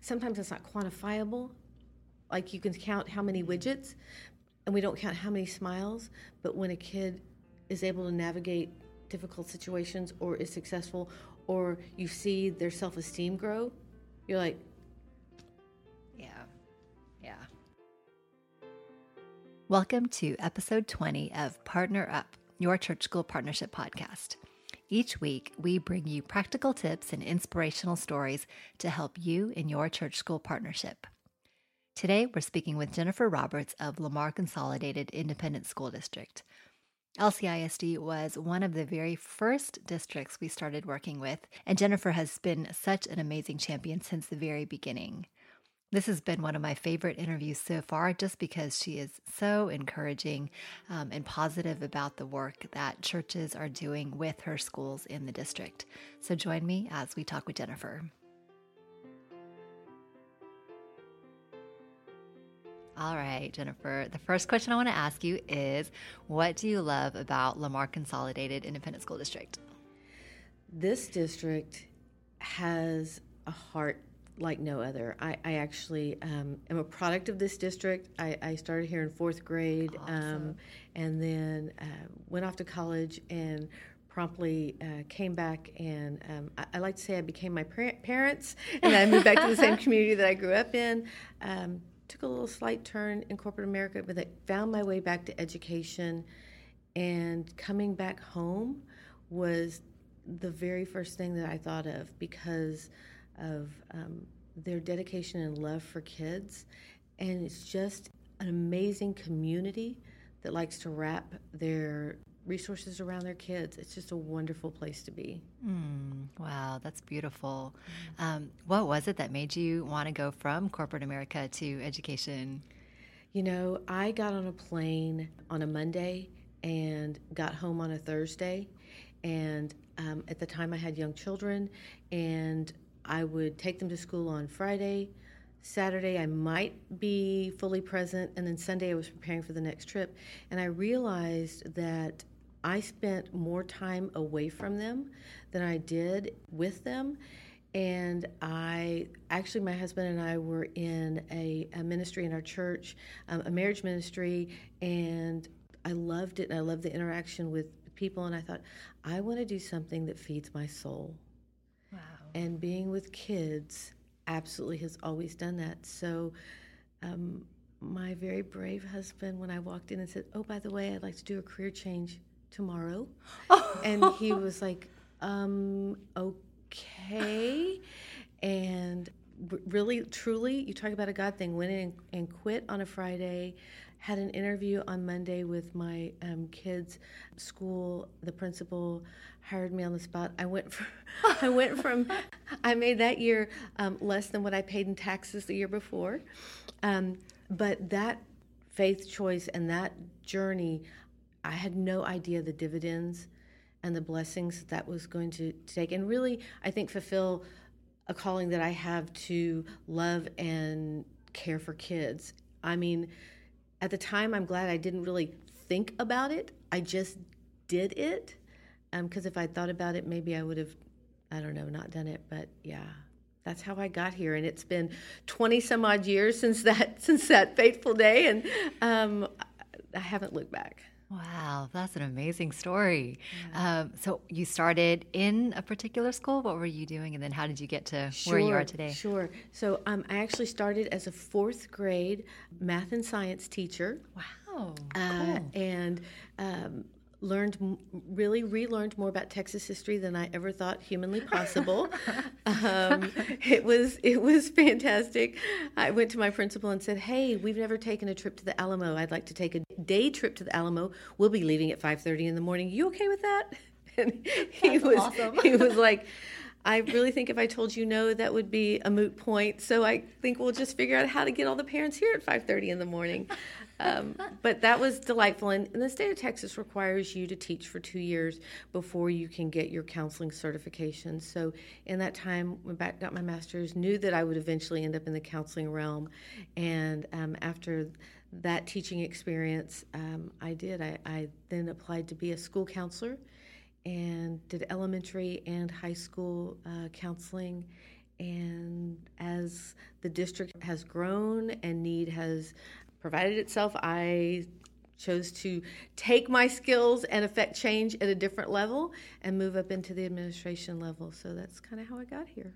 sometimes it's not quantifiable. Like you can count how many widgets, and we don't count how many smiles. But when a kid is able to navigate difficult situations or is successful, or you see their self esteem grow, you're like, yeah, yeah. Welcome to episode 20 of Partner Up, your church school partnership podcast. Each week, we bring you practical tips and inspirational stories to help you in your church school partnership. Today, we're speaking with Jennifer Roberts of Lamar Consolidated Independent School District. LCISD was one of the very first districts we started working with, and Jennifer has been such an amazing champion since the very beginning. This has been one of my favorite interviews so far just because she is so encouraging um, and positive about the work that churches are doing with her schools in the district. So join me as we talk with Jennifer. All right, Jennifer. The first question I want to ask you is What do you love about Lamar Consolidated Independent School District? This district has a heart like no other. I, I actually um, am a product of this district. I, I started here in fourth grade um, awesome. um, and then uh, went off to college and promptly uh, came back and um, I, I, like to say I became my parents and I moved back to the same community that I grew up in. Um, took a little slight turn in corporate America, but I found my way back to education and coming back home was the very first thing that I thought of because of um, their dedication and love for kids. And it's just an amazing community that likes to wrap their resources around their kids. It's just a wonderful place to be. Mm, wow, that's beautiful. Um, what was it that made you want to go from corporate America to education? You know, I got on a plane on a Monday and got home on a Thursday. And um, at the time, I had young children, and I would take them to school on Friday. Saturday, I might be fully present, and then Sunday, I was preparing for the next trip. And I realized that I spent more time away from them than I did with them. And I actually, my husband and I were in a, a ministry in our church, um, a marriage ministry, and I loved it. And I loved the interaction with people. And I thought, I want to do something that feeds my soul. And being with kids absolutely has always done that. So, um, my very brave husband, when I walked in and said, Oh, by the way, I'd like to do a career change tomorrow. and he was like, um, Okay. And really, truly, you talk about a God thing, went in and quit on a Friday had an interview on Monday with my um, kids' school. The principal hired me on the spot. I went from, I went from, I made that year um, less than what I paid in taxes the year before, um, but that faith choice and that journey, I had no idea the dividends and the blessings that was going to take, and really, I think fulfill a calling that I have to love and care for kids. I mean at the time, I'm glad I didn't really think about it. I just did it. Because um, if I thought about it, maybe I would have, I don't know, not done it. But yeah, that's how I got here. And it's been 20 some odd years since that since that fateful day, and um, I haven't looked back. Wow, that's an amazing story. Yeah. Um, so you started in a particular school. What were you doing, and then how did you get to sure, where you are today? Sure. So um, I actually started as a fourth grade math and science teacher. Wow. Uh, cool. And um, learned really relearned more about Texas history than I ever thought humanly possible. um, it was it was fantastic. I went to my principal and said, "Hey, we've never taken a trip to the Alamo. I'd like to take a day trip to the Alamo. We'll be leaving at 5:30 in the morning. You okay with that?" And he That's was awesome. he was like. I really think if I told you no, that would be a moot point. So I think we'll just figure out how to get all the parents here at 5:30 in the morning. Um, but that was delightful. And, and, the state of Texas requires you to teach for two years before you can get your counseling certification. So in that time, when I got my master's, knew that I would eventually end up in the counseling realm. And um, after that teaching experience, um, I did. I, I then applied to be a school counselor and did elementary and high school uh, counseling. And as the district has grown and need has provided itself, I chose to take my skills and affect change at a different level and move up into the administration level. So that's kind of how I got here.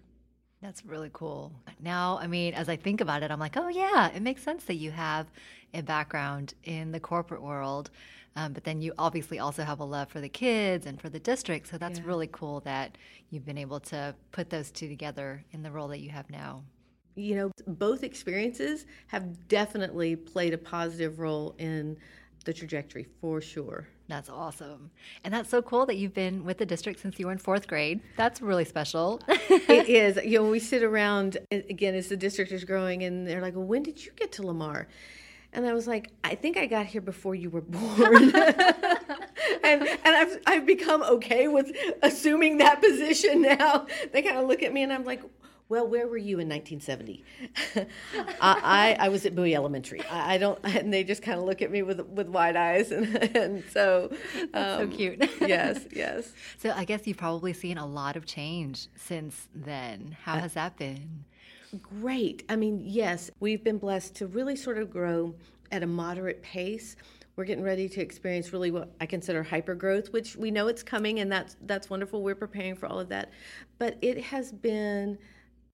That's really cool. Now, I mean, as I think about it, I'm like, oh, yeah, it makes sense that you have a background in the corporate world. Um, but then you obviously also have a love for the kids and for the district. So that's yeah. really cool that you've been able to put those two together in the role that you have now. You know, both experiences have definitely played a positive role in the trajectory for sure. That's awesome. And that's so cool that you've been with the district since you were in fourth grade. That's really special. it is. You know, we sit around again as the district is growing and they're like, well, when did you get to Lamar? And I was like, I think I got here before you were born. and and I've I've become okay with assuming that position now. They kind of look at me and I'm like, well, where were you in 1970? I, I, I was at Bowie Elementary. I, I, don't, and they just kind of look at me with with wide eyes, and, and so um, so cute. yes, yes. So I guess you've probably seen a lot of change since then. How uh, has that been? Great. I mean, yes, we've been blessed to really sort of grow at a moderate pace we're getting ready to experience really what I consider hyper growth, which we know it's coming, and that's that's wonderful. We're preparing for all of that, but it has been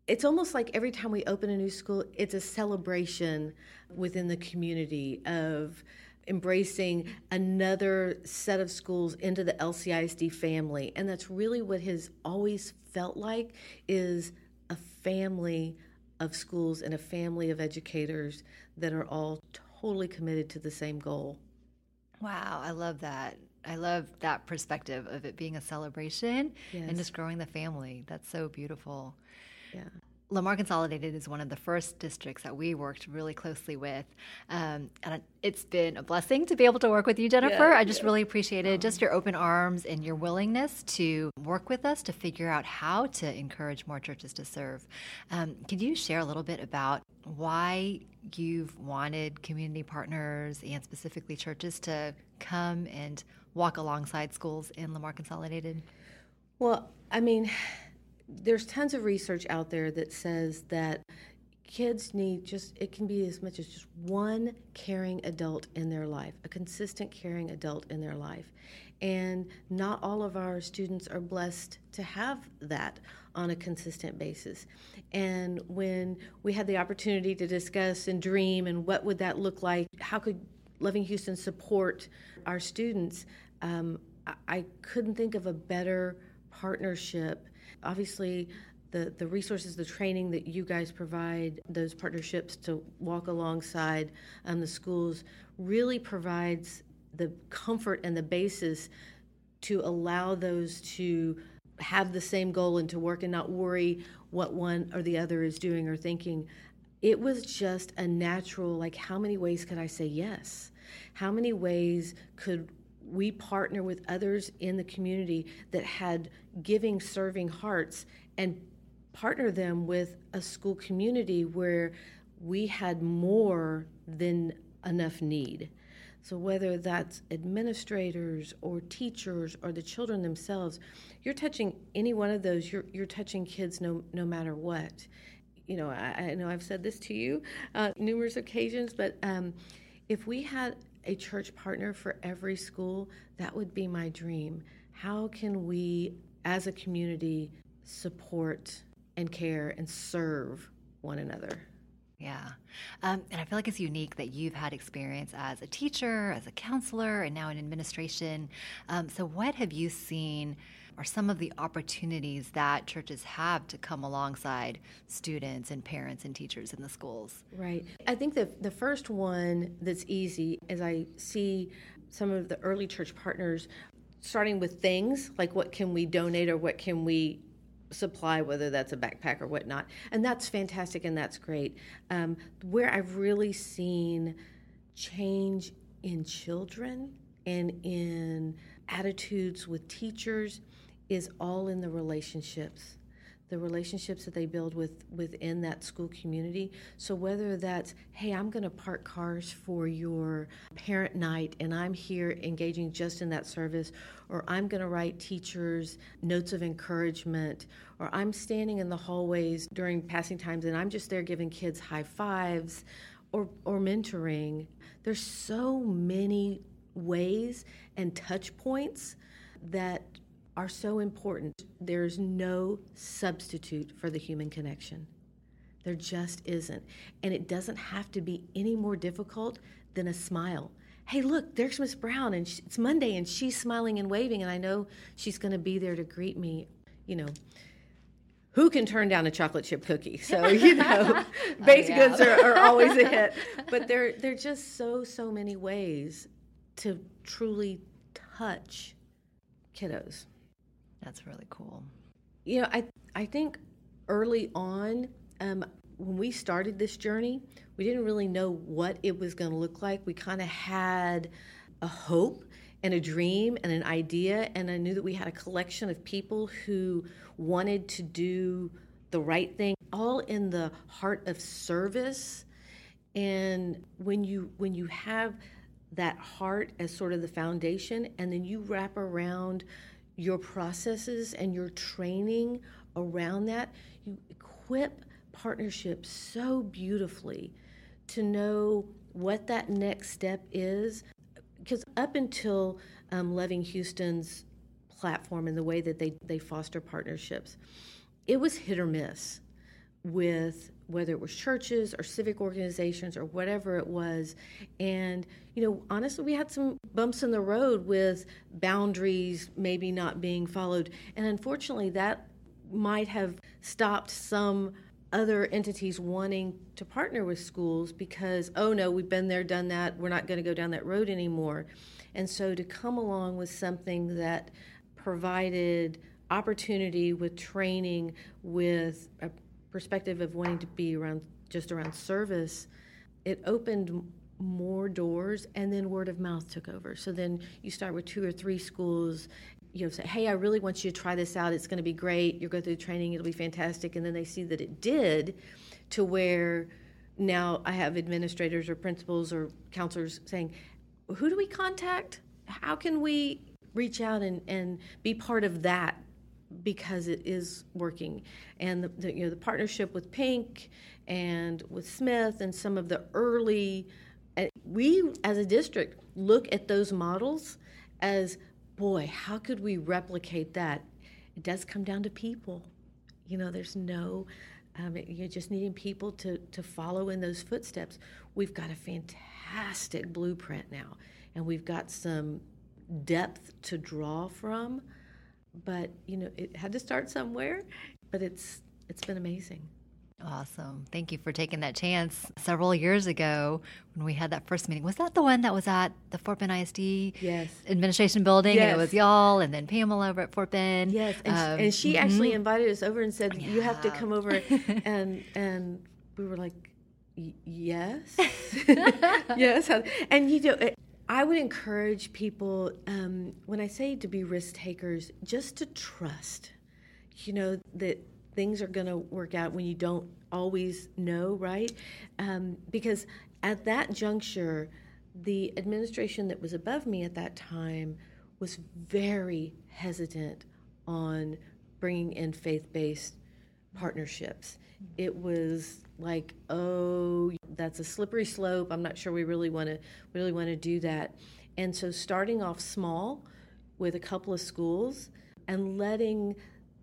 it's almost like every time we open a new school, it's a celebration within the community of embracing another set of schools into the LCISD family. And that's really what has always felt like is a family of schools and a family of educators that are all totally committed to the same goal. Wow, I love that. I love that perspective of it being a celebration yes. and just growing the family. That's so beautiful. Yeah. Lamar Consolidated is one of the first districts that we worked really closely with. Um, and it's been a blessing to be able to work with you, Jennifer. Yeah, I just yeah. really appreciated just your open arms and your willingness to work with us to figure out how to encourage more churches to serve. Um, can you share a little bit about why you've wanted community partners and specifically churches to come and walk alongside schools in Lamar Consolidated? Well, I mean, there's tons of research out there that says that kids need just it can be as much as just one caring adult in their life a consistent caring adult in their life. And not all of our students are blessed to have that on a consistent basis. And when we had the opportunity to discuss and dream and what would that look like how could loving houston support our students um, I couldn't think of a better partnership Obviously, the, the resources, the training that you guys provide, those partnerships to walk alongside um, the schools really provides the comfort and the basis to allow those to have the same goal and to work and not worry what one or the other is doing or thinking. It was just a natural, like, how many ways could I say yes? How many ways could we partner with others in the community that had giving, serving hearts and partner them with a school community where we had more than enough need. So, whether that's administrators or teachers or the children themselves, you're touching any one of those, you're, you're touching kids no, no matter what. You know, I, I know I've said this to you uh, numerous occasions, but um, if we had a church partner for every school, that would be my dream. How can we, as a community, support and care and serve one another? Yeah. Um, and I feel like it's unique that you've had experience as a teacher, as a counselor, and now in administration. Um, so, what have you seen are some of the opportunities that churches have to come alongside students and parents and teachers in the schools? Right. I think the, the first one that's easy is I see some of the early church partners starting with things like what can we donate or what can we supply, whether that's a backpack or whatnot. And that's fantastic and that's great. Um, where I've really seen change in children and in attitudes with teachers is all in the relationships. the relationships that they build with within that school community. So whether that's, hey, I'm going to park cars for your parent night and I'm here engaging just in that service, or I'm going to write teachers notes of encouragement, or I'm standing in the hallways during passing times and I'm just there giving kids high fives or or mentoring. There's so many ways and touch points that are so important. There's no substitute for the human connection. There just isn't. And it doesn't have to be any more difficult than a smile. Hey, look, there's Miss Brown, and it's Monday, and she's smiling and waving, and I know she's going to be there to greet me. You know, who can turn down a chocolate chip cookie? So you know, baked oh, yeah. goods are, are always a hit. But there, there are just so so many ways to truly touch kiddos. That's really cool. You know, I I think early on, um, when we started this journey, we didn't really know what it was going to look like. We kind of had a hope and a dream and an idea, and I knew that we had a collection of people who wanted to do the right thing, all in the heart of service. And when you when you have that heart as sort of the foundation, and then you wrap around your processes and your training around that, you equip partnerships so beautifully to know what that next step is. Because up until um, Loving Houston's platform and the way that they, they foster partnerships, it was hit or miss with whether it was churches or civic organizations or whatever it was. And, you know, honestly, we had some bumps in the road with boundaries maybe not being followed. And unfortunately, that might have stopped some other entities wanting to partner with schools because, oh no, we've been there, done that, we're not going to go down that road anymore. And so to come along with something that provided opportunity with training, with a perspective of wanting to be around just around service, it opened more doors and then word of mouth took over. So then you start with two or three schools, you know, say, hey, I really want you to try this out. It's going to be great. You'll go through training, it'll be fantastic. And then they see that it did to where now I have administrators or principals or counselors saying, who do we contact? How can we reach out and, and be part of that because it is working. And the, the, you know the partnership with Pink and with Smith and some of the early, uh, we as a district look at those models as boy, how could we replicate that? It does come down to people. You know, there's no. Um, you're just needing people to, to follow in those footsteps. We've got a fantastic blueprint now, and we've got some depth to draw from but you know it had to start somewhere but it's it's been amazing Awesome. Thank you for taking that chance several years ago when we had that first meeting. Was that the one that was at the Fort Bend ISD yes. administration building? Yes. And it was y'all and then Pamela over at Fort Bend. Yes. And, um, she, and she mm-hmm. actually invited us over and said, yeah. You have to come over. and and we were like, Yes. yes. And you know, I would encourage people um, when I say to be risk takers, just to trust. You know that things are going to work out when you don't always know, right? Um, because at that juncture, the administration that was above me at that time was very hesitant on bringing in faith-based partnerships. It was like, oh, that's a slippery slope. I'm not sure we really want to really want to do that. And so starting off small with a couple of schools and letting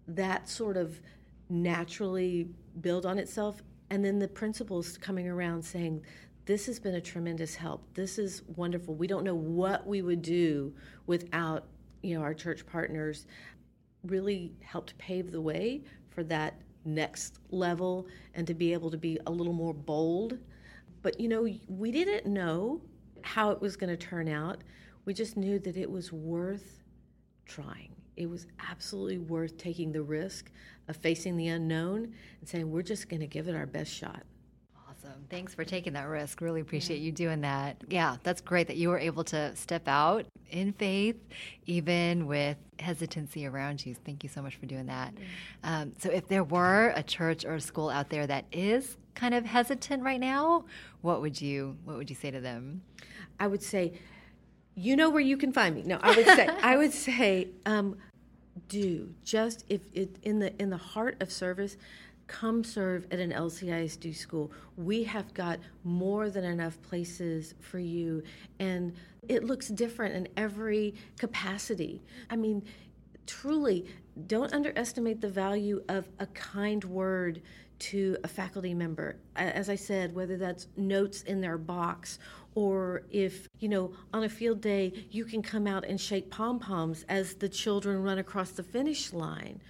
that sort of naturally build on itself and then the principals coming around saying this has been a tremendous help. This is wonderful. We don't know what we would do without, you know, our church partners really helped pave the way for that next level and to be able to be a little more bold. But you know, we didn't know how it was going to turn out. We just knew that it was worth trying. It was absolutely worth taking the risk of facing the unknown and saying, we're just going to give it our best shot. Awesome. Thanks for taking that risk. Really appreciate you doing that. Yeah, that's great that you were able to step out in faith, even with hesitancy around you. Thank you so much for doing that. Um, so, if there were a church or a school out there that is kind of hesitant right now, what would you what would you say to them? I would say, you know where you can find me. No, I would say, I would say, um, do just if it in the in the heart of service come serve at an LCISD school. We have got more than enough places for you, and it looks different in every capacity. I mean, truly, don't underestimate the value of a kind word to a faculty member. As I said, whether that's notes in their box or if, you know, on a field day, you can come out and shake pom poms as the children run across the finish line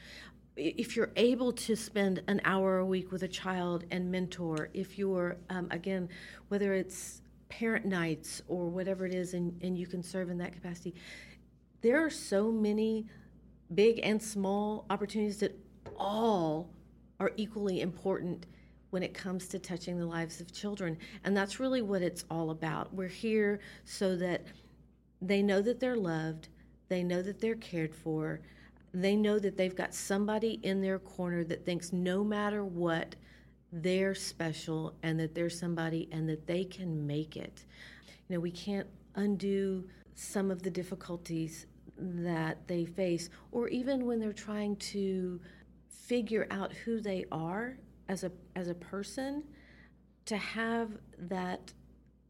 if you're able to spend an hour a week with a child and mentor, if you're, um, again, whether it's parent nights or whatever it is, and, and you can serve in that capacity, there are so many big and small opportunities that all are equally important when it comes to touching the lives of children. And that's really what it's all about. We're here so that they know that they're loved, they know that they're cared for, they know that they've got somebody in their corner that thinks no matter what, they're special and that they're somebody and that they can make it. You know, we can't undo some of the difficulties that they face, or even when they're trying to figure out who they are as a as a person, to have that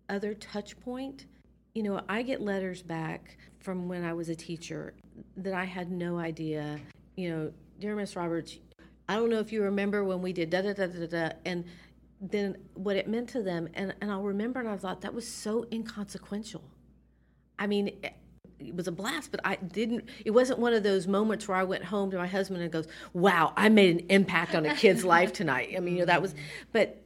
other touch point. You know, I get letters back from when I was a teacher that I had no idea. You know, dear Miss Roberts, I don't know if you remember when we did da da da da da, and then what it meant to them, and and I'll remember, and I thought that was so inconsequential. I mean. It, it was a blast, but I didn't. It wasn't one of those moments where I went home to my husband and goes, "Wow, I made an impact on a kid's life tonight." I mean, you know, that was. But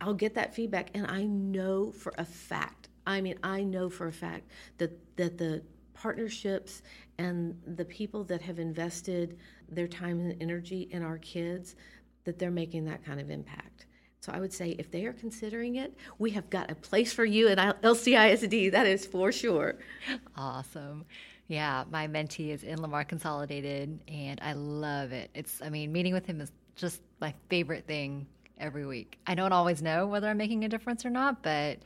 I'll get that feedback, and I know for a fact. I mean, I know for a fact that that the partnerships and the people that have invested their time and energy in our kids that they're making that kind of impact. So I would say if they are considering it, we have got a place for you at LCISD. That is for sure. Awesome. Yeah, my mentee is in Lamar Consolidated, and I love it. It's, I mean, meeting with him is just my favorite thing every week. I don't always know whether I'm making a difference or not, but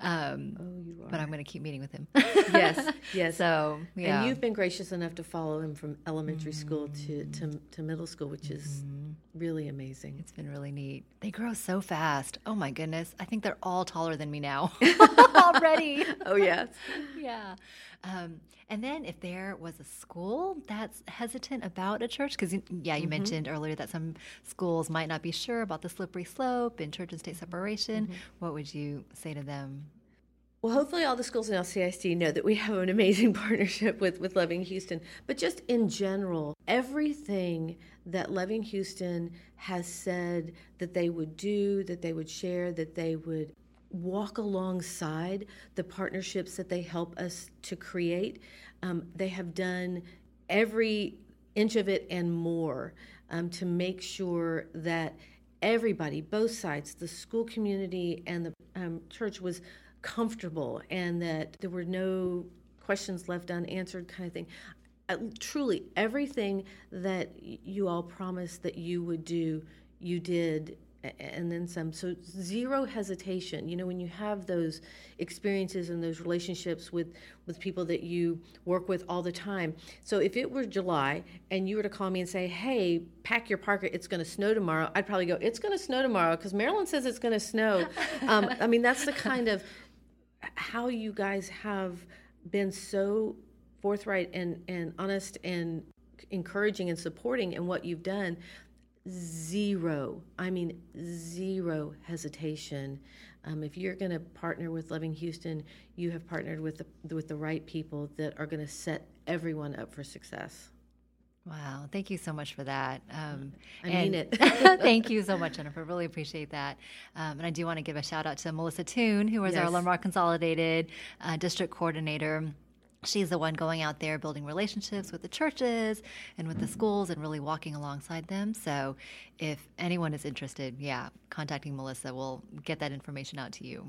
um, oh, but I'm going to keep meeting with him. yes, yes. So, yeah. And you've been gracious enough to follow him from elementary mm-hmm. school to, to, to, middle school, which is mm-hmm. really amazing. It's been really neat. They grow so fast. Oh my goodness. I think they're all taller than me now already. oh, yes. yeah. Um, and then if there was a school that's hesitant about a church, because yeah, you mm-hmm. mentioned earlier that some schools might not be sure about the slippery slope and church and state separation, mm-hmm. what would you say to them? Well, hopefully, all the schools in LCISD know that we have an amazing partnership with, with Loving Houston. But just in general, everything that Loving Houston has said that they would do, that they would share, that they would walk alongside the partnerships that they help us to create. Um, they have done every inch of it and more um, to make sure that everybody, both sides, the school community and the um, church, was comfortable and that there were no questions left unanswered, kind of thing. Uh, truly, everything that you all promised that you would do, you did and then some. So zero hesitation. You know, when you have those experiences and those relationships with with people that you work with all the time. So if it were July and you were to call me and say, "Hey, pack your parka. It's going to snow tomorrow," I'd probably go, "It's going to snow tomorrow," because Marilyn says it's going to snow. Um, I mean, that's the kind of how you guys have been so forthright and and honest and encouraging and supporting in what you've done zero, I mean, zero hesitation. Um, if you're going to partner with Loving Houston, you have partnered with the, with the right people that are going to set everyone up for success. Wow, thank you so much for that. Um, I mean it. thank you so much, Jennifer. Really appreciate that. Um, and I do want to give a shout out to Melissa Toon, who was yes. our Lamar Consolidated uh, District Coordinator she's the one going out there building relationships with the churches and with the schools and really walking alongside them. So if anyone is interested, yeah, contacting Melissa will get that information out to you.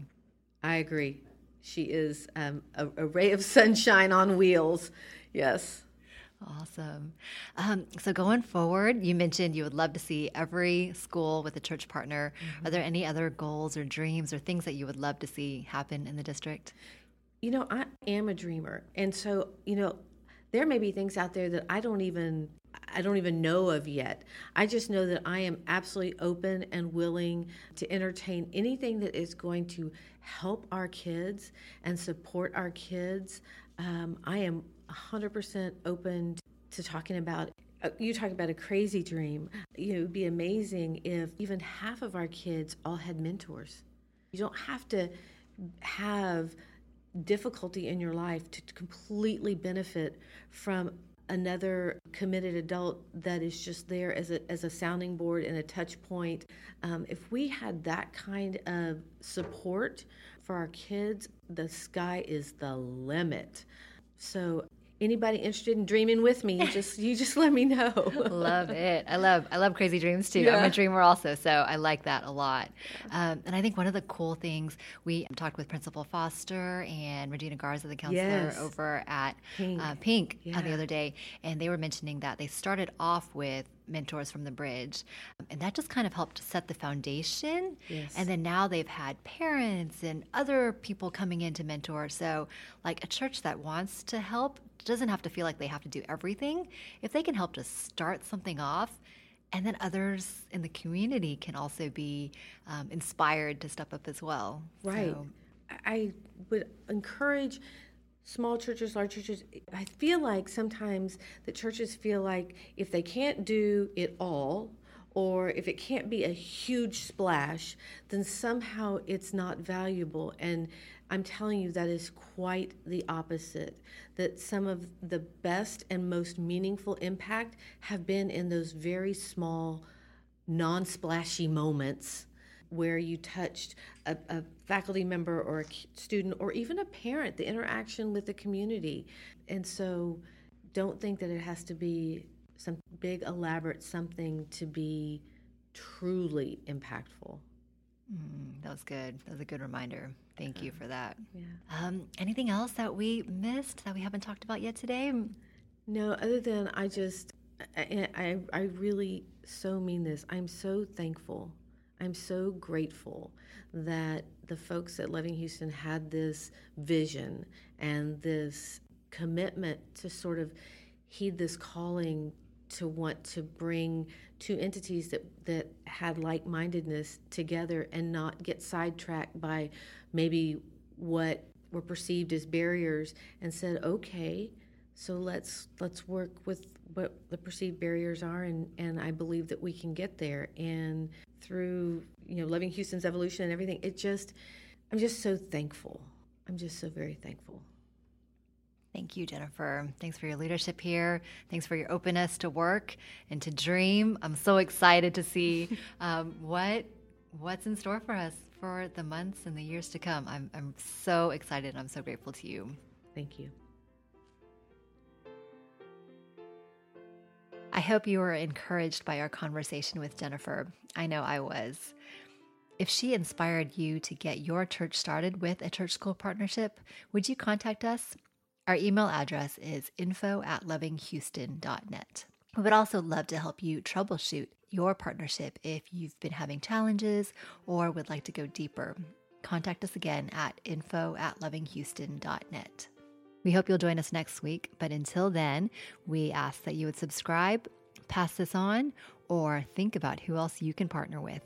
I agree. She is um, a, a ray of sunshine on wheels. Yes. Awesome. Um, so going forward, you mentioned you would love to see every school with a church partner. Mm-hmm. Are there any other goals or dreams or things that you would love to see happen in the district? You know, I am a dreamer. And so, you know, there may be things out there that I don't even I don't even know of yet. I just know that I am absolutely open and willing to entertain anything that is going to help our kids and support our kids. Um, I am 100% open to talking about uh, you talk about a crazy dream. You know, it would be amazing if even half of our kids all had mentors. You don't have to have difficulty in your life to completely benefit from another committed adult that is just there as a, as a sounding board and a touch point. Um, if we had that kind of support for our kids, the sky is the limit. So anybody interested in dreaming with me, you just you just let me know. love it. I love I love crazy dreams too. Yeah. I'm a dreamer also, so I like that a lot. Um, and I think one of the cool things we talked with Principal Foster and Regina Garza, the counselor yes. over at Pink, uh, Pink yeah. uh, the other day, and they were mentioning that they started off with mentors from the bridge. And that just kind of helped set the foundation. Yes. And then now they've had parents and other people coming in to mentor. So, like a church that wants to help doesn't have to feel like they have to do everything. If they can help to start something off, and then others in the community can also be um, inspired to step up as well. Right. So. I would encourage small churches, large churches, I feel like sometimes the churches feel like if they can't do it all, or if it can't be a huge splash, then somehow it's not valuable. And I'm telling you, that is quite the opposite. That some of the best and most meaningful impact have been in those very small, non splashy moments where you touched a, a, faculty member or a student or even a parent, the interaction with the community. And so don't think that it has to be some big, elaborate something to be truly impactful. Mm, that was good. That was a good reminder. Thank you for that. Yeah. Um, anything else that we missed that we haven't talked about yet today? No, other than I just, I, I, I really so mean this. I'm so thankful I'm so grateful that the folks at Loving Houston had this vision and this commitment to sort of heed this calling to want to bring two entities that, that had like mindedness together and not get sidetracked by maybe what were perceived as barriers and said, okay, so let's let's work with what the perceived barriers are and, and I believe that we can get there. And through you know loving Houston's evolution and everything. It just I'm just so thankful. I'm just so very thankful. Thank you, Jennifer. Thanks for your leadership here. Thanks for your openness to work and to dream. I'm so excited to see um, what what's in store for us for the months and the years to come. I'm, I'm so excited. I'm so grateful to you. Thank you. I hope you were encouraged by our conversation with Jennifer. I know I was. If she inspired you to get your church started with a church school partnership, would you contact us? Our email address is info at lovinghouston.net. We would also love to help you troubleshoot your partnership if you've been having challenges or would like to go deeper. Contact us again at info at lovinghouston.net. We hope you'll join us next week. But until then, we ask that you would subscribe, pass this on, or think about who else you can partner with.